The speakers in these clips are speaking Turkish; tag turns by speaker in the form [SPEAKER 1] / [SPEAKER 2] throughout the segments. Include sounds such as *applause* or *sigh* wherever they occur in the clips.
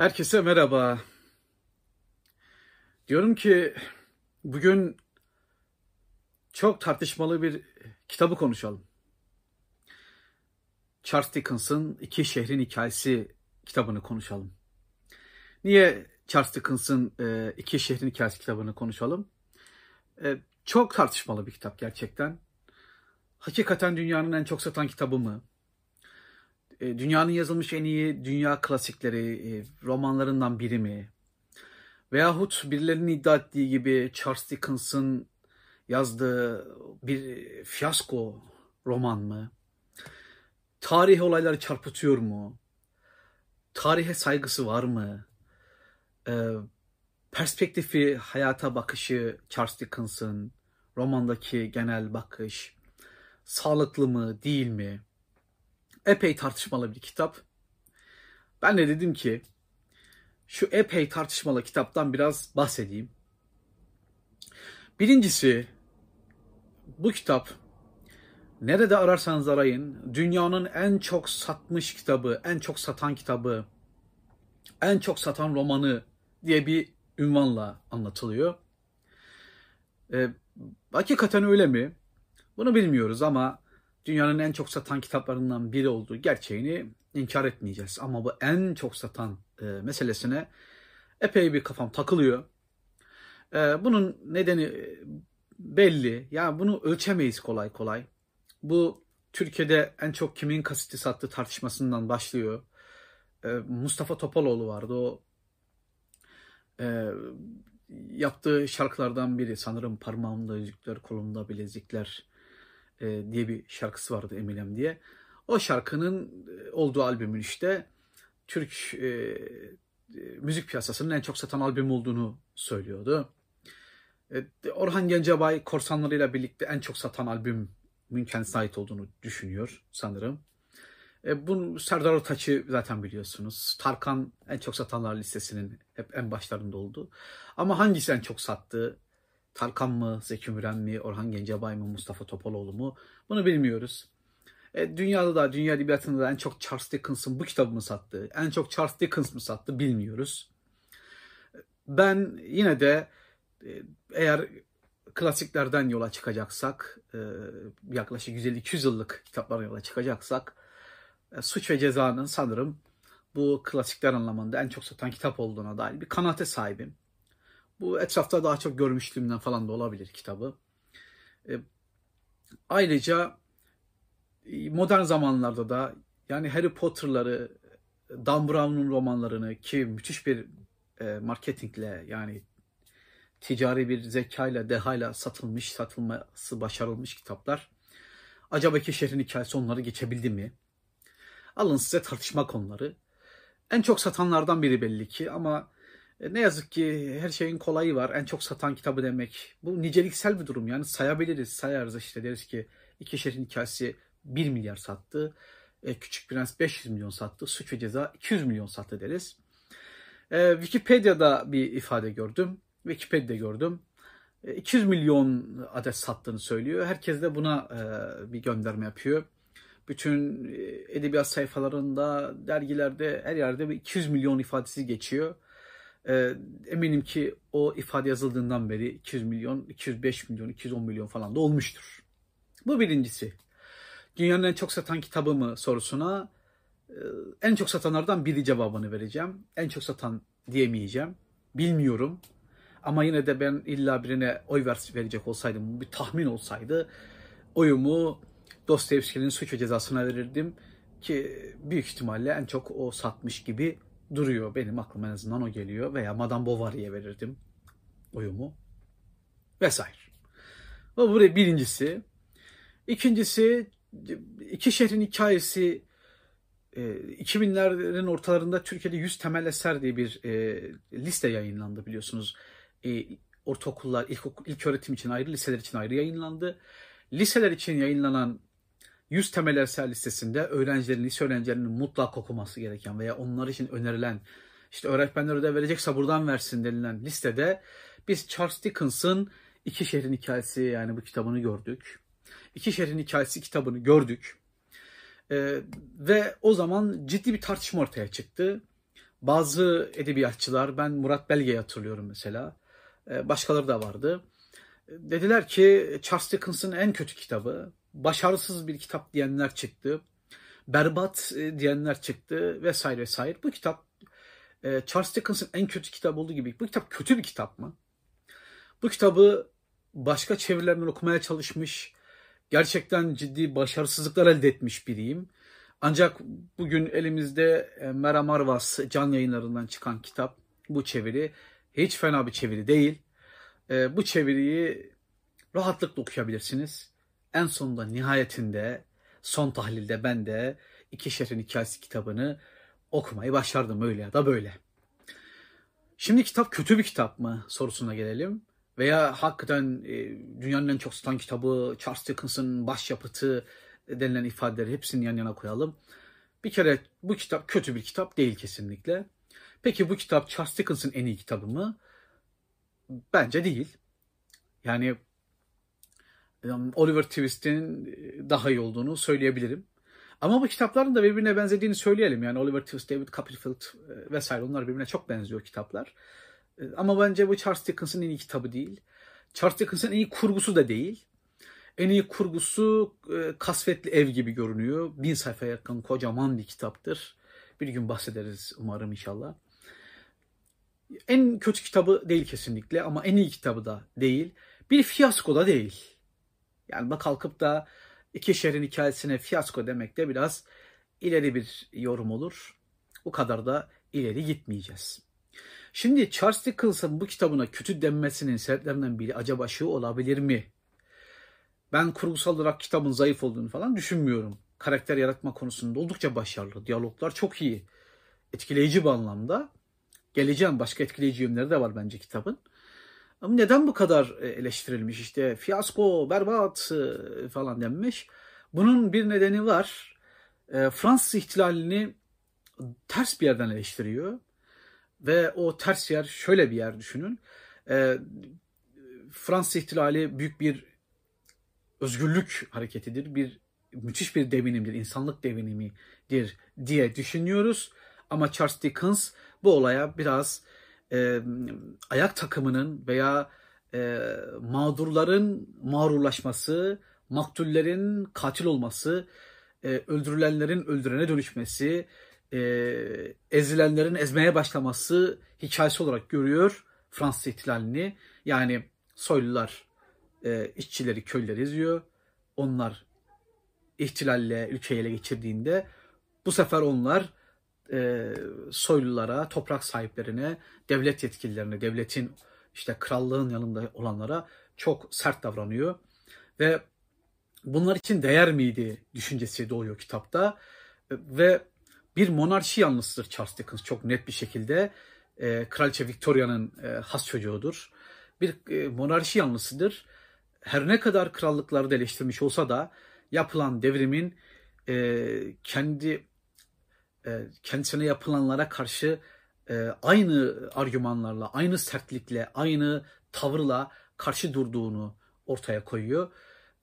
[SPEAKER 1] Herkese merhaba. Diyorum ki bugün çok tartışmalı bir kitabı konuşalım. Charles Dickens'ın İki Şehrin Hikayesi kitabını konuşalım. Niye Charles Dickens'ın e, İki Şehrin Hikayesi kitabını konuşalım? E, çok tartışmalı bir kitap gerçekten. Hakikaten dünyanın en çok satan kitabı mı? E, dünyanın yazılmış en iyi dünya klasikleri, e, romanlarından biri mi? Veyahut birilerinin iddia ettiği gibi Charles Dickens'ın yazdığı bir fiyasko roman mı? Tarih olayları çarpıtıyor mu? Tarihe saygısı var mı? E, perspektifi, hayata bakışı Charles Dickens'ın, romandaki genel bakış, sağlıklı mı, değil mi? Epey tartışmalı bir kitap. Ben de dedim ki şu epey tartışmalı kitaptan biraz bahsedeyim. Birincisi bu kitap nerede ararsanız arayın dünyanın en çok satmış kitabı, en çok satan kitabı, en çok satan romanı diye bir ünvanla anlatılıyor. Ee, hakikaten öyle mi? Bunu bilmiyoruz ama dünyanın en çok satan kitaplarından biri olduğu gerçeğini inkar etmeyeceğiz. Ama bu en çok satan e, meselesine epey bir kafam takılıyor. E, bunun nedeni e, belli. Yani bunu ölçemeyiz kolay kolay. Bu Türkiye'de en çok kimin kaseti sattı tartışmasından başlıyor. E, Mustafa Topaloğlu vardı. O e, yaptığı şarkılardan biri sanırım parmağımda yüzükler, kolumda bilezikler e, diye bir şarkısı vardı Eminem diye. O şarkının e, olduğu albümün işte Türk e, müzik piyasasının en çok satan albüm olduğunu söylüyordu. Orhan Gencebay korsanlarıyla birlikte en çok satan albümün kendisine ait olduğunu düşünüyor sanırım. E, bunu Serdar Ortaç'ı zaten biliyorsunuz. Tarkan en çok satanlar listesinin hep en başlarında oldu. Ama hangisi en çok sattı? Tarkan mı, Zeki Müren mi, Orhan Gencebay mı, Mustafa Topaloğlu mu? Bunu bilmiyoruz. E, dünyada da, dünya edebiyatında da en çok Charles Dickens'ın bu kitabı mı sattı, en çok Charles Dickens mı sattı bilmiyoruz. Ben yine de e, eğer klasiklerden yola çıkacaksak, e, yaklaşık 150-200 yıllık kitaplardan yola çıkacaksak, e, Suç ve Ceza'nın sanırım bu klasikler anlamında en çok satan kitap olduğuna dair bir kanaate sahibim. Bu etrafta daha çok görmüşlüğümden falan da olabilir kitabı. E, ayrıca e, modern zamanlarda da yani Harry Potter'ları, Dan Brown'un romanlarını ki müthiş bir e, marketingle yani ticari bir zekayla, dehayla satılmış, satılması başarılmış kitaplar. Acaba iki şehrin hikayesi onları geçebildi mi? Alın size tartışma konuları. En çok satanlardan biri belli ki ama ne yazık ki her şeyin kolayı var. En çok satan kitabı demek. Bu niceliksel bir durum. Yani sayabiliriz, sayarız işte deriz ki iki şehrin hikayesi 1 milyar sattı. E, Küçük Prens 500 milyon sattı. Suç ve Ceza 200 milyon sattı deriz. E, Wikipedia'da bir ifade gördüm. Wikipedia'da gördüm. E, 200 milyon adet sattığını söylüyor. Herkes de buna e, bir gönderme yapıyor. Bütün e, edebiyat sayfalarında, dergilerde, her yerde bir 200 milyon ifadesi geçiyor. E, eminim ki o ifade yazıldığından beri 200 milyon, 205 milyon, 210 milyon falan da olmuştur. Bu birincisi. Dünyanın en çok satan kitabı mı sorusuna e, en çok satanlardan biri cevabını vereceğim. En çok satan diyemeyeceğim. Bilmiyorum. Ama yine de ben illa birine oy verecek olsaydım, bir tahmin olsaydı oyumu Dostoyevski'nin suç ve cezasına verirdim ki büyük ihtimalle en çok o satmış gibi duruyor. Benim aklıma en azından o geliyor. Veya Madame Bovary'e verirdim oyumu. Vesaire. Bu buraya birincisi. İkincisi iki şehrin hikayesi 2000'lerin e, ortalarında Türkiye'de 100 temel eser diye bir e, liste yayınlandı biliyorsunuz. E, ortaokullar, ilk, ilk öğretim için ayrı, liseler için ayrı yayınlandı. Liseler için yayınlanan 100 temel eser listesinde öğrencilerin, lise öğrencilerinin mutlak okuması gereken veya onlar için önerilen, işte öğretmenler ödev verecekse buradan versin denilen listede biz Charles Dickens'ın İki Şehrin Hikayesi yani bu kitabını gördük. İki Şehrin Hikayesi kitabını gördük. Ee, ve o zaman ciddi bir tartışma ortaya çıktı. bazı edebiyatçılar, ben Murat Belge'yi hatırlıyorum mesela, e, başkaları da vardı. Dediler ki Charles Dickens'ın en kötü kitabı, başarısız bir kitap diyenler çıktı, berbat e, diyenler çıktı vesaire vesaire. Bu kitap e, Charles Dickens'ın en kötü kitabı olduğu gibi bu kitap kötü bir kitap mı? Bu kitabı başka çevirilerden okumaya çalışmış, gerçekten ciddi başarısızlıklar elde etmiş biriyim. Ancak bugün elimizde e, Mera Marvas can yayınlarından çıkan kitap, bu çeviri hiç fena bir çeviri değil. Bu çeviriyi rahatlıkla okuyabilirsiniz. En sonunda nihayetinde son tahlilde ben de iki şehrin hikayesi kitabını okumayı başardım öyle ya da böyle. Şimdi kitap kötü bir kitap mı sorusuna gelelim. Veya hakikaten e, dünyanın en çok satan kitabı Charles Dickens'ın başyapıtı denilen ifadeleri hepsini yan yana koyalım. Bir kere bu kitap kötü bir kitap değil kesinlikle. Peki bu kitap Charles Dickens'ın en iyi kitabı mı? Bence değil. Yani Oliver Twist'in daha iyi olduğunu söyleyebilirim. Ama bu kitapların da birbirine benzediğini söyleyelim. Yani Oliver Twist, David Copperfield e, vesaire onlar birbirine çok benziyor kitaplar. E, ama bence bu Charles Dickens'ın en iyi kitabı değil. Charles Dickens'ın en iyi kurgusu da değil. En iyi kurgusu e, Kasvetli Ev gibi görünüyor. Bin sayfaya yakın kocaman bir kitaptır. Bir gün bahsederiz umarım inşallah. En kötü kitabı değil kesinlikle ama en iyi kitabı da değil. Bir fiyasko da değil. Yani bak kalkıp da iki şehrin hikayesine fiyasko demek de biraz ileri bir yorum olur. O kadar da ileri gitmeyeceğiz. Şimdi Charles Dickens'ın bu kitabına kötü denmesinin sebeplerinden biri acaba şu olabilir mi? Ben kurgusal olarak kitabın zayıf olduğunu falan düşünmüyorum. Karakter yaratma konusunda oldukça başarılı. Diyaloglar çok iyi. Etkileyici bir anlamda. Geleceğim başka etkileyici yönleri de var bence kitabın. Neden bu kadar e, eleştirilmiş? İşte fiyasko, berbat e, falan denmiş. Bunun bir nedeni var. E, Fransız ihtilalini ters bir yerden eleştiriyor. Ve o ters yer şöyle bir yer düşünün. Fransız ihtilali büyük bir özgürlük hareketidir. Bir müthiş bir devinimdir, insanlık devinimidir diye düşünüyoruz. Ama Charles Dickens bu olaya biraz e, ayak takımının veya e, mağdurların mağrurlaşması, maktullerin katil olması, e, öldürülenlerin öldürene dönüşmesi, e, ezilenlerin ezmeye başlaması hikayesi olarak görüyor Fransız ihtilalini. Yani soylular e, işçileri, köyleri eziyor. Onlar ihtilalle ülkeyi ele geçirdiğinde bu sefer onlar e, soylulara, toprak sahiplerine, devlet yetkililerine, devletin işte krallığın yanında olanlara çok sert davranıyor. Ve bunlar için değer miydi düşüncesi doğuyor kitapta. Ve bir monarşi yanlısıdır Charles Dickens çok net bir şekilde. E, Kraliçe Victoria'nın e, has çocuğudur. Bir e, monarşi yanlısıdır. Her ne kadar krallıkları da eleştirmiş olsa da yapılan devrimin e, kendi e, kendisine yapılanlara karşı e, aynı argümanlarla, aynı sertlikle, aynı tavırla karşı durduğunu ortaya koyuyor.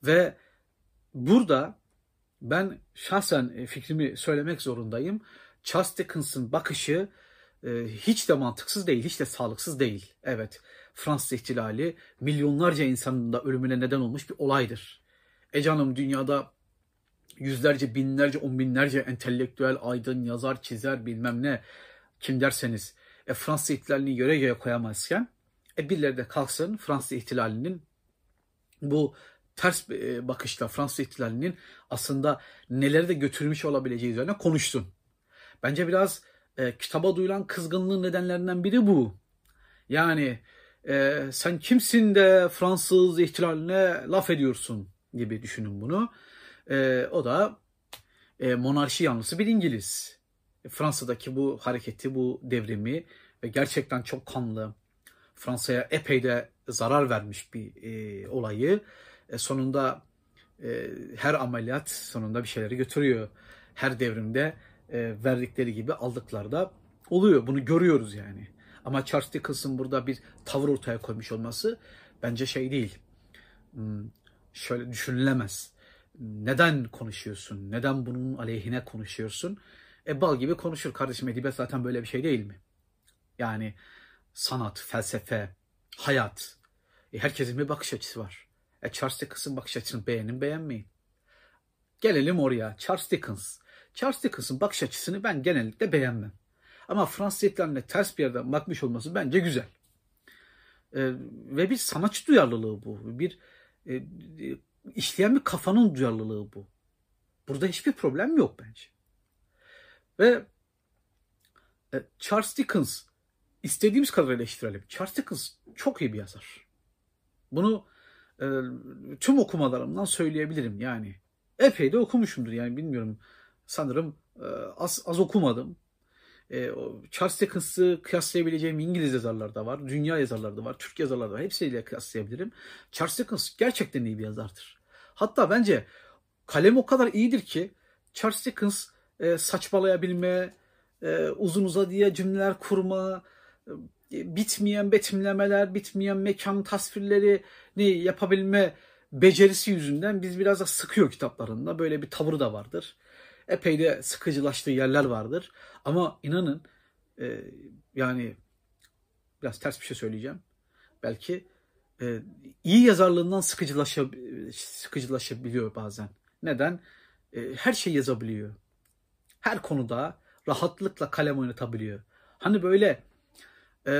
[SPEAKER 1] Ve burada ben şahsen e, fikrimi söylemek zorundayım. Charles Dickens'ın bakışı hiç de mantıksız değil, hiç de sağlıksız değil. Evet, Fransız ihtilali milyonlarca insanın da ölümüne neden olmuş bir olaydır. E canım dünyada yüzlerce, binlerce, on binlerce entelektüel, aydın, yazar, çizer bilmem ne kim derseniz e, Fransız ihtilalini göre göre koyamazken e, birileri de kalksın Fransız ihtilalinin bu ters e, bakışla Fransız ihtilalinin aslında neleri de götürmüş olabileceği üzerine konuşsun. Bence biraz e, kitaba duyulan kızgınlığın nedenlerinden biri bu. Yani e, sen kimsin de Fransız ihtilaline laf ediyorsun gibi düşünün bunu. E, o da e, monarşi yanlısı bir İngiliz. E, Fransa'daki bu hareketi, bu devrimi ve gerçekten çok kanlı, Fransa'ya epey de zarar vermiş bir e, olayı e, sonunda e, her ameliyat sonunda bir şeyleri götürüyor. Her devrimde e, verdikleri gibi aldıkları da oluyor. Bunu görüyoruz yani. Ama Charles Dickens'ın burada bir tavır ortaya koymuş olması bence şey değil. Hmm, şöyle düşünülemez neden konuşuyorsun? Neden bunun aleyhine konuşuyorsun? E bal gibi konuşur kardeşim edebiyat zaten böyle bir şey değil mi? Yani sanat, felsefe, hayat. E herkesin bir bakış açısı var. E Charles Dickens'ın bakış açısını beğenin beğenmeyin. Gelelim oraya. Charles Dickens. Charles Dickens'ın bakış açısını ben genellikle beğenmem. Ama Fransız ihtilaline ters bir yerden bakmış olması bence güzel. E, ve bir sanatçı duyarlılığı bu. Bir e, işleyen bir kafanın duyarlılığı bu. Burada hiçbir problem yok bence. Ve e, Charles Dickens istediğimiz kadar eleştirelim. Charles Dickens çok iyi bir yazar. Bunu e, tüm okumalarımdan söyleyebilirim yani. Epey de okumuşumdur yani bilmiyorum. Sanırım e, az, az okumadım. E, Charles Dickens'ı kıyaslayabileceğim İngiliz yazarlar da var, dünya yazarları da var, Türk yazarlar da var. Hepsiyle kıyaslayabilirim. Charles Dickens gerçekten iyi bir yazardır. Hatta bence kalem o kadar iyidir ki Charles Dickens e, saçmalayabilme, e, uzun uzadıya cümleler kurma, e, bitmeyen betimlemeler, bitmeyen mekan tasvirlerini yapabilme becerisi yüzünden biz biraz da sıkıyor kitaplarında. Böyle bir tavırı da vardır. Epey de sıkıcılaştığı yerler vardır. Ama inanın e, yani biraz ters bir şey söyleyeceğim. Belki e, iyi yazarlığından sıkıcılaşa, sıkıcılaşabiliyor bazen. Neden? E, her şey yazabiliyor. Her konuda rahatlıkla kalem oynatabiliyor. Hani böyle e,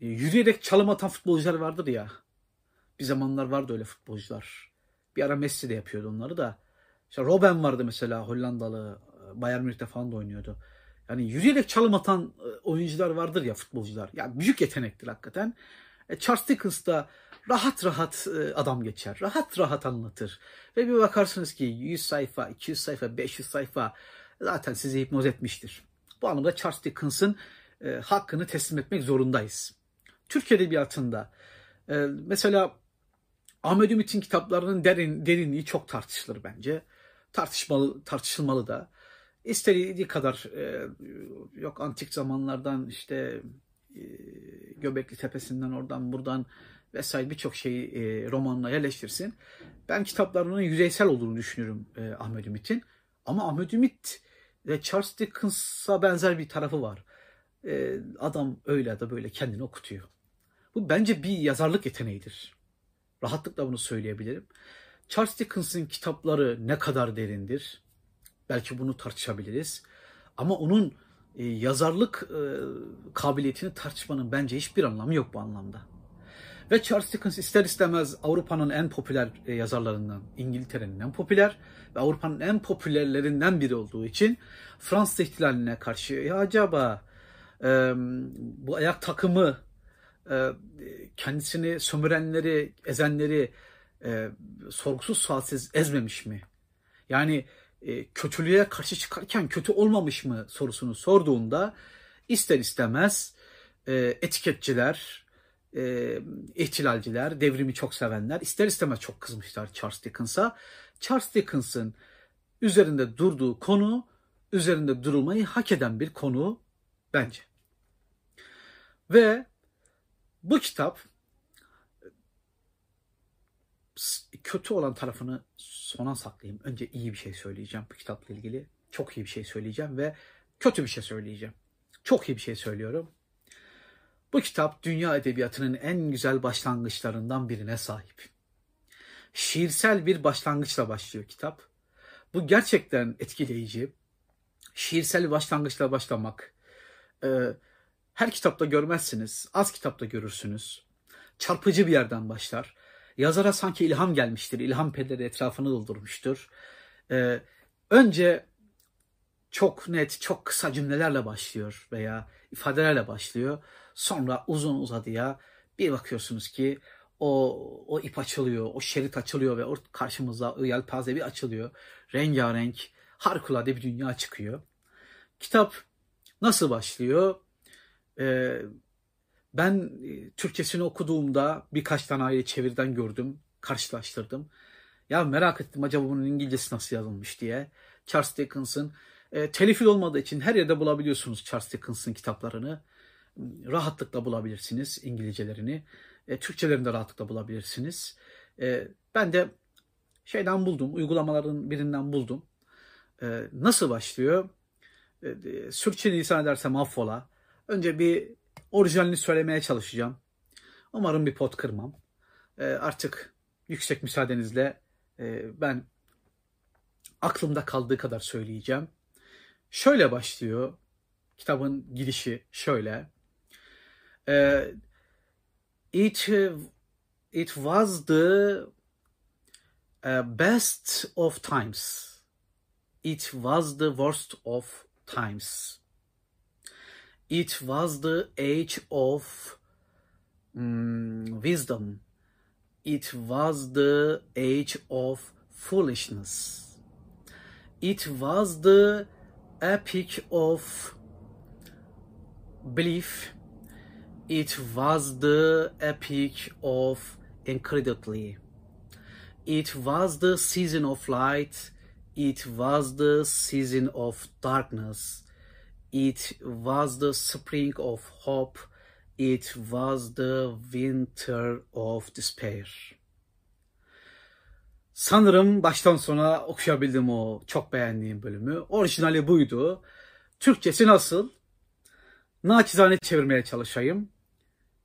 [SPEAKER 1] yürüyerek çalım atan futbolcular vardır ya. Bir zamanlar vardı öyle futbolcular. Bir ara Messi de yapıyordu onları da. İşte Robben vardı mesela Hollandalı. Bayern Münih'te falan da oynuyordu. Yani yürüyerek çalım atan oyuncular vardır ya futbolcular. Ya büyük yetenektir hakikaten. E, Charles Dickens da rahat rahat e, adam geçer. Rahat rahat anlatır. Ve bir bakarsınız ki 100 sayfa, 200 sayfa, 500 sayfa zaten sizi hipnoz etmiştir. Bu anlamda Charles Dickens'ın e, hakkını teslim etmek zorundayız. Türk Edebiyatı'nda e, mesela Ahmet Ümit'in kitaplarının derin, derinliği çok tartışılır bence. Tartışmalı, tartışılmalı da. İstediği kadar e, yok antik zamanlardan işte e, Göbekli Tepesi'nden oradan buradan vesaire birçok şeyi e, romanına yerleştirsin. Ben kitaplarının yüzeysel olduğunu düşünüyorum e, Ahmet Ümit'in. Ama Ahmet Ümit ve Charles Dickens'a benzer bir tarafı var. E, adam öyle da böyle kendini okutuyor. Bu bence bir yazarlık yeteneğidir. Rahatlıkla bunu söyleyebilirim. Charles Dickens'in kitapları ne kadar derindir? Belki bunu tartışabiliriz. Ama onun e, yazarlık e, kabiliyetini tartışmanın bence hiçbir anlamı yok bu anlamda. Ve Charles Dickens ister istemez Avrupa'nın en popüler e, yazarlarından, İngiltere'nin en popüler ve Avrupa'nın en popülerlerinden biri olduğu için Fransız ihtilaline karşı ya acaba e, bu ayak takımı e, kendisini sömürenleri, ezenleri e, sorgusuz sualsiz ezmemiş mi? Yani e, kötülüğe karşı çıkarken kötü olmamış mı sorusunu sorduğunda ister istemez e, etiketçiler, e, ihtilalciler, devrimi çok sevenler ister istemez çok kızmışlar Charles Dickens'a. Charles Dickens'ın üzerinde durduğu konu, üzerinde durulmayı hak eden bir konu bence. Ve bu kitap kötü olan tarafını sona saklayayım. Önce iyi bir şey söyleyeceğim bu kitapla ilgili. Çok iyi bir şey söyleyeceğim ve kötü bir şey söyleyeceğim. Çok iyi bir şey söylüyorum. Bu kitap dünya edebiyatının en güzel başlangıçlarından birine sahip. Şiirsel bir başlangıçla başlıyor kitap. Bu gerçekten etkileyici. Şiirsel başlangıçla başlamak. Ee, her kitapta görmezsiniz. Az kitapta görürsünüz. Çarpıcı bir yerden başlar. Yazara sanki ilham gelmiştir. İlham pedleri etrafını doldurmuştur. Ee, önce çok net, çok kısa cümlelerle başlıyor veya ifadelerle başlıyor. Sonra uzun uzadıya bir bakıyorsunuz ki o, o ip açılıyor, o şerit açılıyor ve o karşımıza yelpaze bir açılıyor. Rengarenk, harikulade bir dünya çıkıyor. Kitap nasıl başlıyor? Ee, ben e, Türkçesini okuduğumda birkaç tane ayrı çevirden gördüm, karşılaştırdım. Ya merak ettim acaba bunun İngilizcesi nasıl yazılmış diye. Charles Dickens'ın e, telifil olmadığı için her yerde bulabiliyorsunuz Charles Dickens'ın kitaplarını. Rahatlıkla bulabilirsiniz İngilizcelerini. E, Türkçelerini de rahatlıkla bulabilirsiniz. E, ben de şeyden buldum, uygulamaların birinden buldum. E, nasıl başlıyor? E, e, Sürçü lisan edersem affola. Önce bir orijinalini söylemeye çalışacağım. Umarım bir pot kırmam. E, artık yüksek müsaadenizle e, ben aklımda kaldığı kadar söyleyeceğim. Şöyle başlıyor. Kitabın girişi şöyle. E, it it was the uh, best of times. It was the worst of times. It was the age of um, wisdom. It was the age of foolishness. It was the epic of belief. It was the epic of incredulity. It was the season of light. It was the season of darkness. It was the spring of hope. It was the winter of despair. Sanırım baştan sona okuyabildim o çok beğendiğim bölümü. Orijinali buydu. Türkçesi nasıl? Naçizane çevirmeye çalışayım.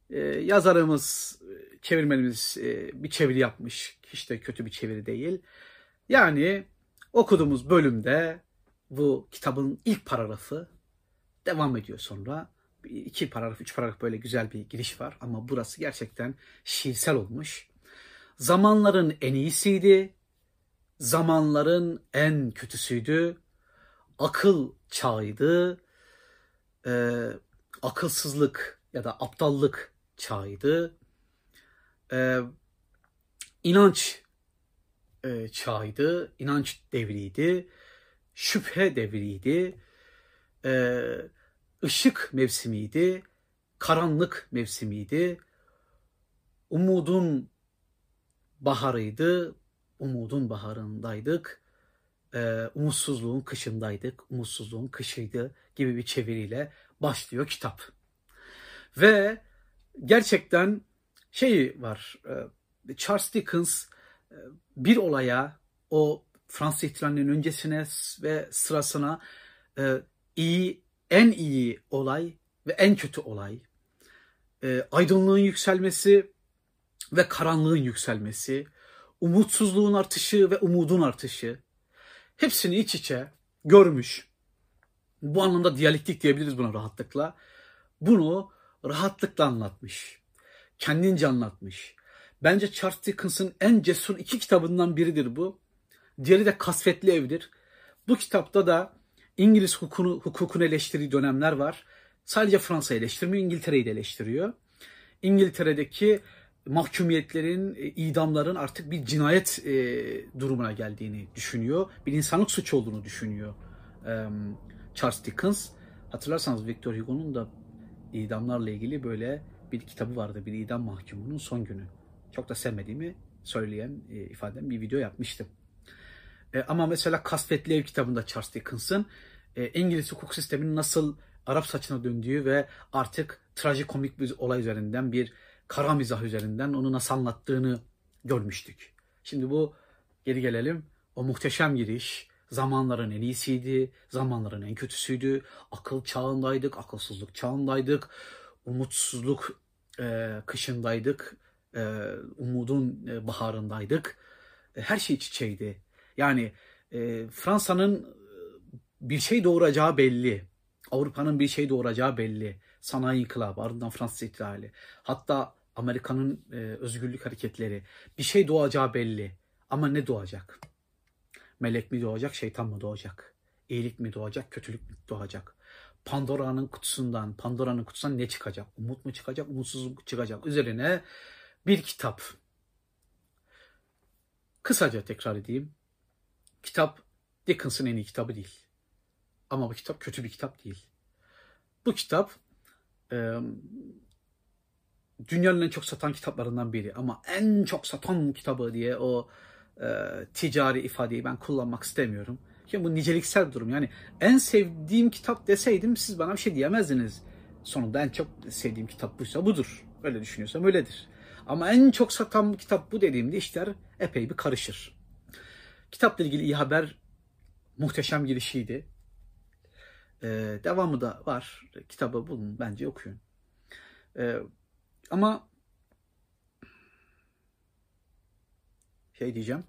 [SPEAKER 1] Ee, yazarımız, çevirmenimiz e, bir çeviri yapmış. Hiç de kötü bir çeviri değil. Yani okuduğumuz bölümde bu kitabın ilk paragrafı devam ediyor sonra. iki paragraf, üç paragraf böyle güzel bir giriş var. Ama burası gerçekten şiirsel olmuş. Zamanların en iyisiydi, zamanların en kötüsüydü, akıl çağıydı, e, akılsızlık ya da aptallık çağıydı, e, inanç e, çağıydı, inanç devriydi, şüphe devriydi, e, ışık mevsimiydi, karanlık mevsimiydi, umudun baharıydı, umudun baharındaydık, e, umutsuzluğun kışındaydık, umutsuzluğun kışıydı gibi bir çeviriyle başlıyor kitap. Ve gerçekten şey var, e, Charles Dickens e, bir olaya, o Fransız ihtilalinin öncesine ve sırasına e, iyi, en iyi olay ve en kötü olay, e, aydınlığın yükselmesi ve karanlığın yükselmesi, umutsuzluğun artışı ve umudun artışı, hepsini iç içe görmüş. Bu anlamda diyalektik diyebiliriz buna rahatlıkla. Bunu rahatlıkla anlatmış. Kendince anlatmış. Bence Charles Dickens'ın en cesur iki kitabından biridir bu. Diğeri de Kasvetli Ev'dir. Bu kitapta da İngiliz hukukunu, hukukunu eleştirdiği dönemler var. Sadece Fransa eleştirmiyor, İngiltere'yi de eleştiriyor. İngiltere'deki mahkumiyetlerin, e, idamların artık bir cinayet e, durumuna geldiğini düşünüyor. Bir insanlık suçu olduğunu düşünüyor e, Charles Dickens. Hatırlarsanız Victor Hugo'nun da idamlarla ilgili böyle bir kitabı vardı. Bir idam mahkumunun son günü. Çok da sevmediğimi söyleyen, e, ifadem bir video yapmıştım. E, ama mesela Kasvetli Ev kitabında Charles Dickens'ın e, İngiliz hukuk sisteminin nasıl Arap saçına döndüğü ve artık trajikomik bir olay üzerinden bir kara mizah üzerinden onu nasıl anlattığını görmüştük. Şimdi bu geri gelelim. O muhteşem giriş zamanların en iyisiydi, zamanların en kötüsüydü. Akıl çağındaydık, akılsızlık çağındaydık. Umutsuzluk e, kışındaydık, e, umudun e, baharındaydık. E, her şey iç içeydi. Yani e, Fransa'nın bir şey doğuracağı belli. Avrupa'nın bir şey doğuracağı belli. Sanayi inkılabı, ardından Fransız ihtilali. Hatta Amerika'nın e, özgürlük hareketleri. Bir şey doğacağı belli. Ama ne doğacak? Melek mi doğacak, şeytan mı doğacak? İyilik mi doğacak, kötülük mü doğacak? Pandora'nın kutusundan, Pandora'nın kutusundan ne çıkacak? Umut mu çıkacak, umutsuzluk çıkacak? Üzerine bir kitap. Kısaca tekrar edeyim. Kitap Dickens'ın en iyi kitabı değil. Ama bu kitap kötü bir kitap değil. Bu kitap e, dünyanın en çok satan kitaplarından biri. Ama en çok satan kitabı diye o e, ticari ifadeyi ben kullanmak istemiyorum. Ki bu niceliksel durum. Yani en sevdiğim kitap deseydim siz bana bir şey diyemezdiniz. Sonunda en çok sevdiğim kitap buysa budur. Öyle düşünüyorsam öyledir. Ama en çok satan kitap bu dediğimde işler epey bir karışır. Kitapla ilgili iyi haber muhteşem girişiydi. E, devamı da var. Kitabı bulun bence okuyun. E, ama şey diyeceğim.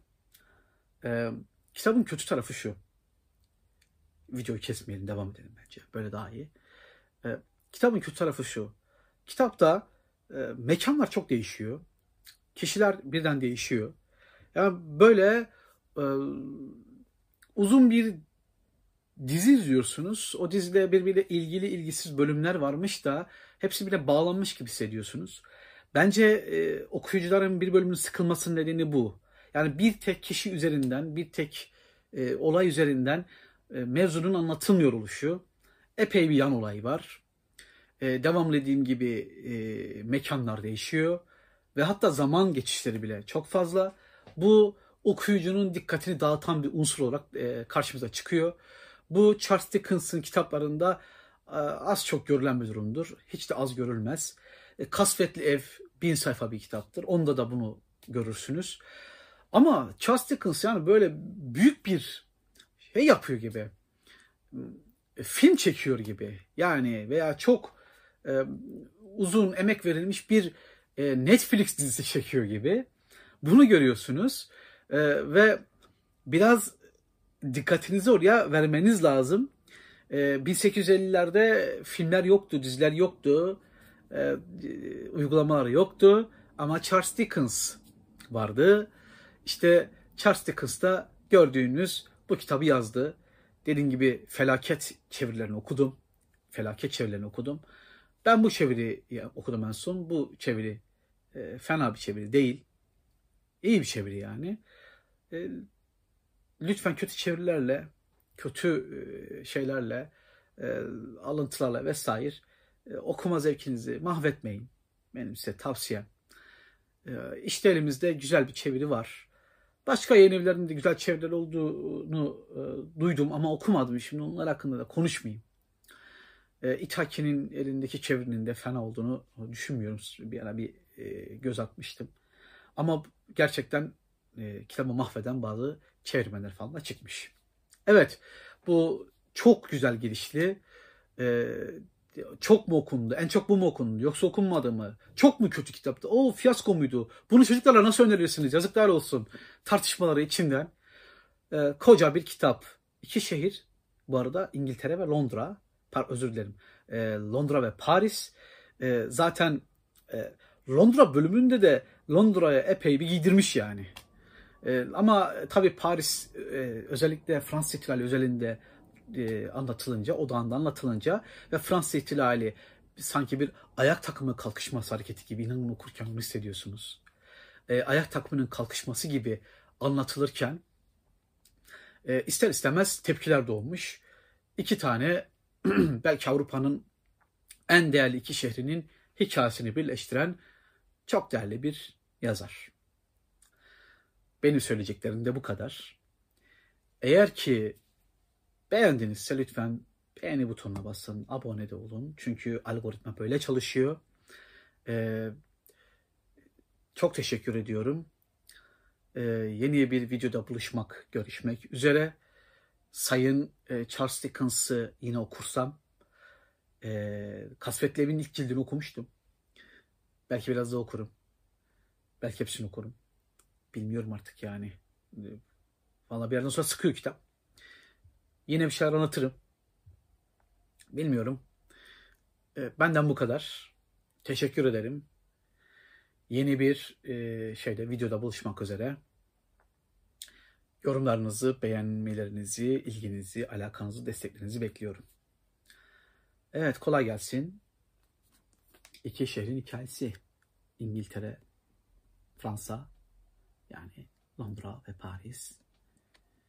[SPEAKER 1] E, kitabın kötü tarafı şu. Videoyu kesmeyelim devam edelim bence. Böyle daha iyi. E, kitabın kötü tarafı şu. Kitapta e, mekanlar çok değişiyor. Kişiler birden değişiyor. Yani böyle e, uzun bir dizi izliyorsunuz. O dizide birbiriyle ilgili ilgisiz bölümler varmış da hepsi bile bağlanmış gibi hissediyorsunuz. Bence e, okuyucuların bir bölümünün sıkılmasının nedeni bu. Yani bir tek kişi üzerinden, bir tek e, olay üzerinden e, mevzunun anlatılmıyor oluşu. Epey bir yan olay var. E, devam dediğim gibi e, mekanlar değişiyor ve hatta zaman geçişleri bile çok fazla. Bu okuyucunun dikkatini dağıtan bir unsur olarak e, karşımıza çıkıyor. Bu Charles Dickens'ın kitaplarında e, az çok görülen bir durumdur. Hiç de az görülmez. E, Kasvetli Ev bin sayfa bir kitaptır. Onda da bunu görürsünüz. Ama Charles Dickens yani böyle büyük bir şey yapıyor gibi. E, film çekiyor gibi. Yani veya çok e, uzun emek verilmiş bir e, Netflix dizisi çekiyor gibi. Bunu görüyorsunuz. E, ve biraz dikkatinizi oraya vermeniz lazım. E, 1850'lerde filmler yoktu, diziler yoktu, e, uygulamalar yoktu. Ama Charles Dickens vardı. İşte Charles Dickens da gördüğünüz bu kitabı yazdı. Dediğim gibi felaket çevirilerini okudum. Felaket çevirilerini okudum. Ben bu çeviri okudum en son. Bu çeviri e, fena bir çeviri değil. İyi bir çeviri yani. E, lütfen kötü çevirilerle, kötü e, şeylerle, e, alıntılarla vesaire e, okuma zevkinizi mahvetmeyin. Benim size tavsiyem. E, işte elimizde güzel bir çeviri var. Başka yayın evlerinin de güzel çeviriler olduğunu e, duydum ama okumadım. Şimdi onlar hakkında da konuşmayayım. E, İtaki'nin elindeki çevirinin de fena olduğunu düşünmüyorum. Bir ara bir e, göz atmıştım. Ama gerçekten e, kitabı mahveden bazı çevirmenler falan da çıkmış. Evet bu çok güzel girişli. E, çok mu okundu? En çok bu mu okundu? Yoksa okunmadı mı? Çok mu kötü kitaptı? O fiyasko muydu? Bunu çocuklara nasıl önerirsiniz? Yazıklar olsun. Tartışmaları içinden. E, koca bir kitap. İki şehir. Bu arada İngiltere ve Londra. Par özür dilerim. E, Londra ve Paris. E, zaten e, Londra bölümünde de Londra'ya epey bir giydirmiş yani. E, ama tabii Paris e, özellikle Fransız ihtilali özelinde e, anlatılınca, odağında anlatılınca ve Fransız ihtilali sanki bir ayak takımı kalkışması hareketi gibi inanın okurken onu hissediyorsunuz. E, ayak takımının kalkışması gibi anlatılırken e, ister istemez tepkiler doğmuş. İki tane *clears throat* belki Avrupa'nın en değerli iki şehrinin hikayesini birleştiren çok değerli bir yazar. Benim söyleyeceklerim de bu kadar. Eğer ki beğendinizse lütfen beğeni butonuna basın, abone de olun. Çünkü algoritma böyle çalışıyor. Ee, çok teşekkür ediyorum. Ee, yeni bir videoda buluşmak, görüşmek üzere. Sayın e, Charles Dickens'ı yine okursam, e, Kasvetli Evin ilk cildini okumuştum. Belki biraz da okurum. Belki hepsini okurum. Bilmiyorum artık yani. Valla bir yerden sonra sıkıyor kitap. Yine bir şeyler anlatırım. Bilmiyorum. E, benden bu kadar. Teşekkür ederim. Yeni bir e, şeyde videoda buluşmak üzere. Yorumlarınızı, beğenmelerinizi, ilginizi, alakanızı, desteklerinizi bekliyorum. Evet kolay gelsin. İki şehrin hikayesi. İngiltere, Fransa yani Londra ve Paris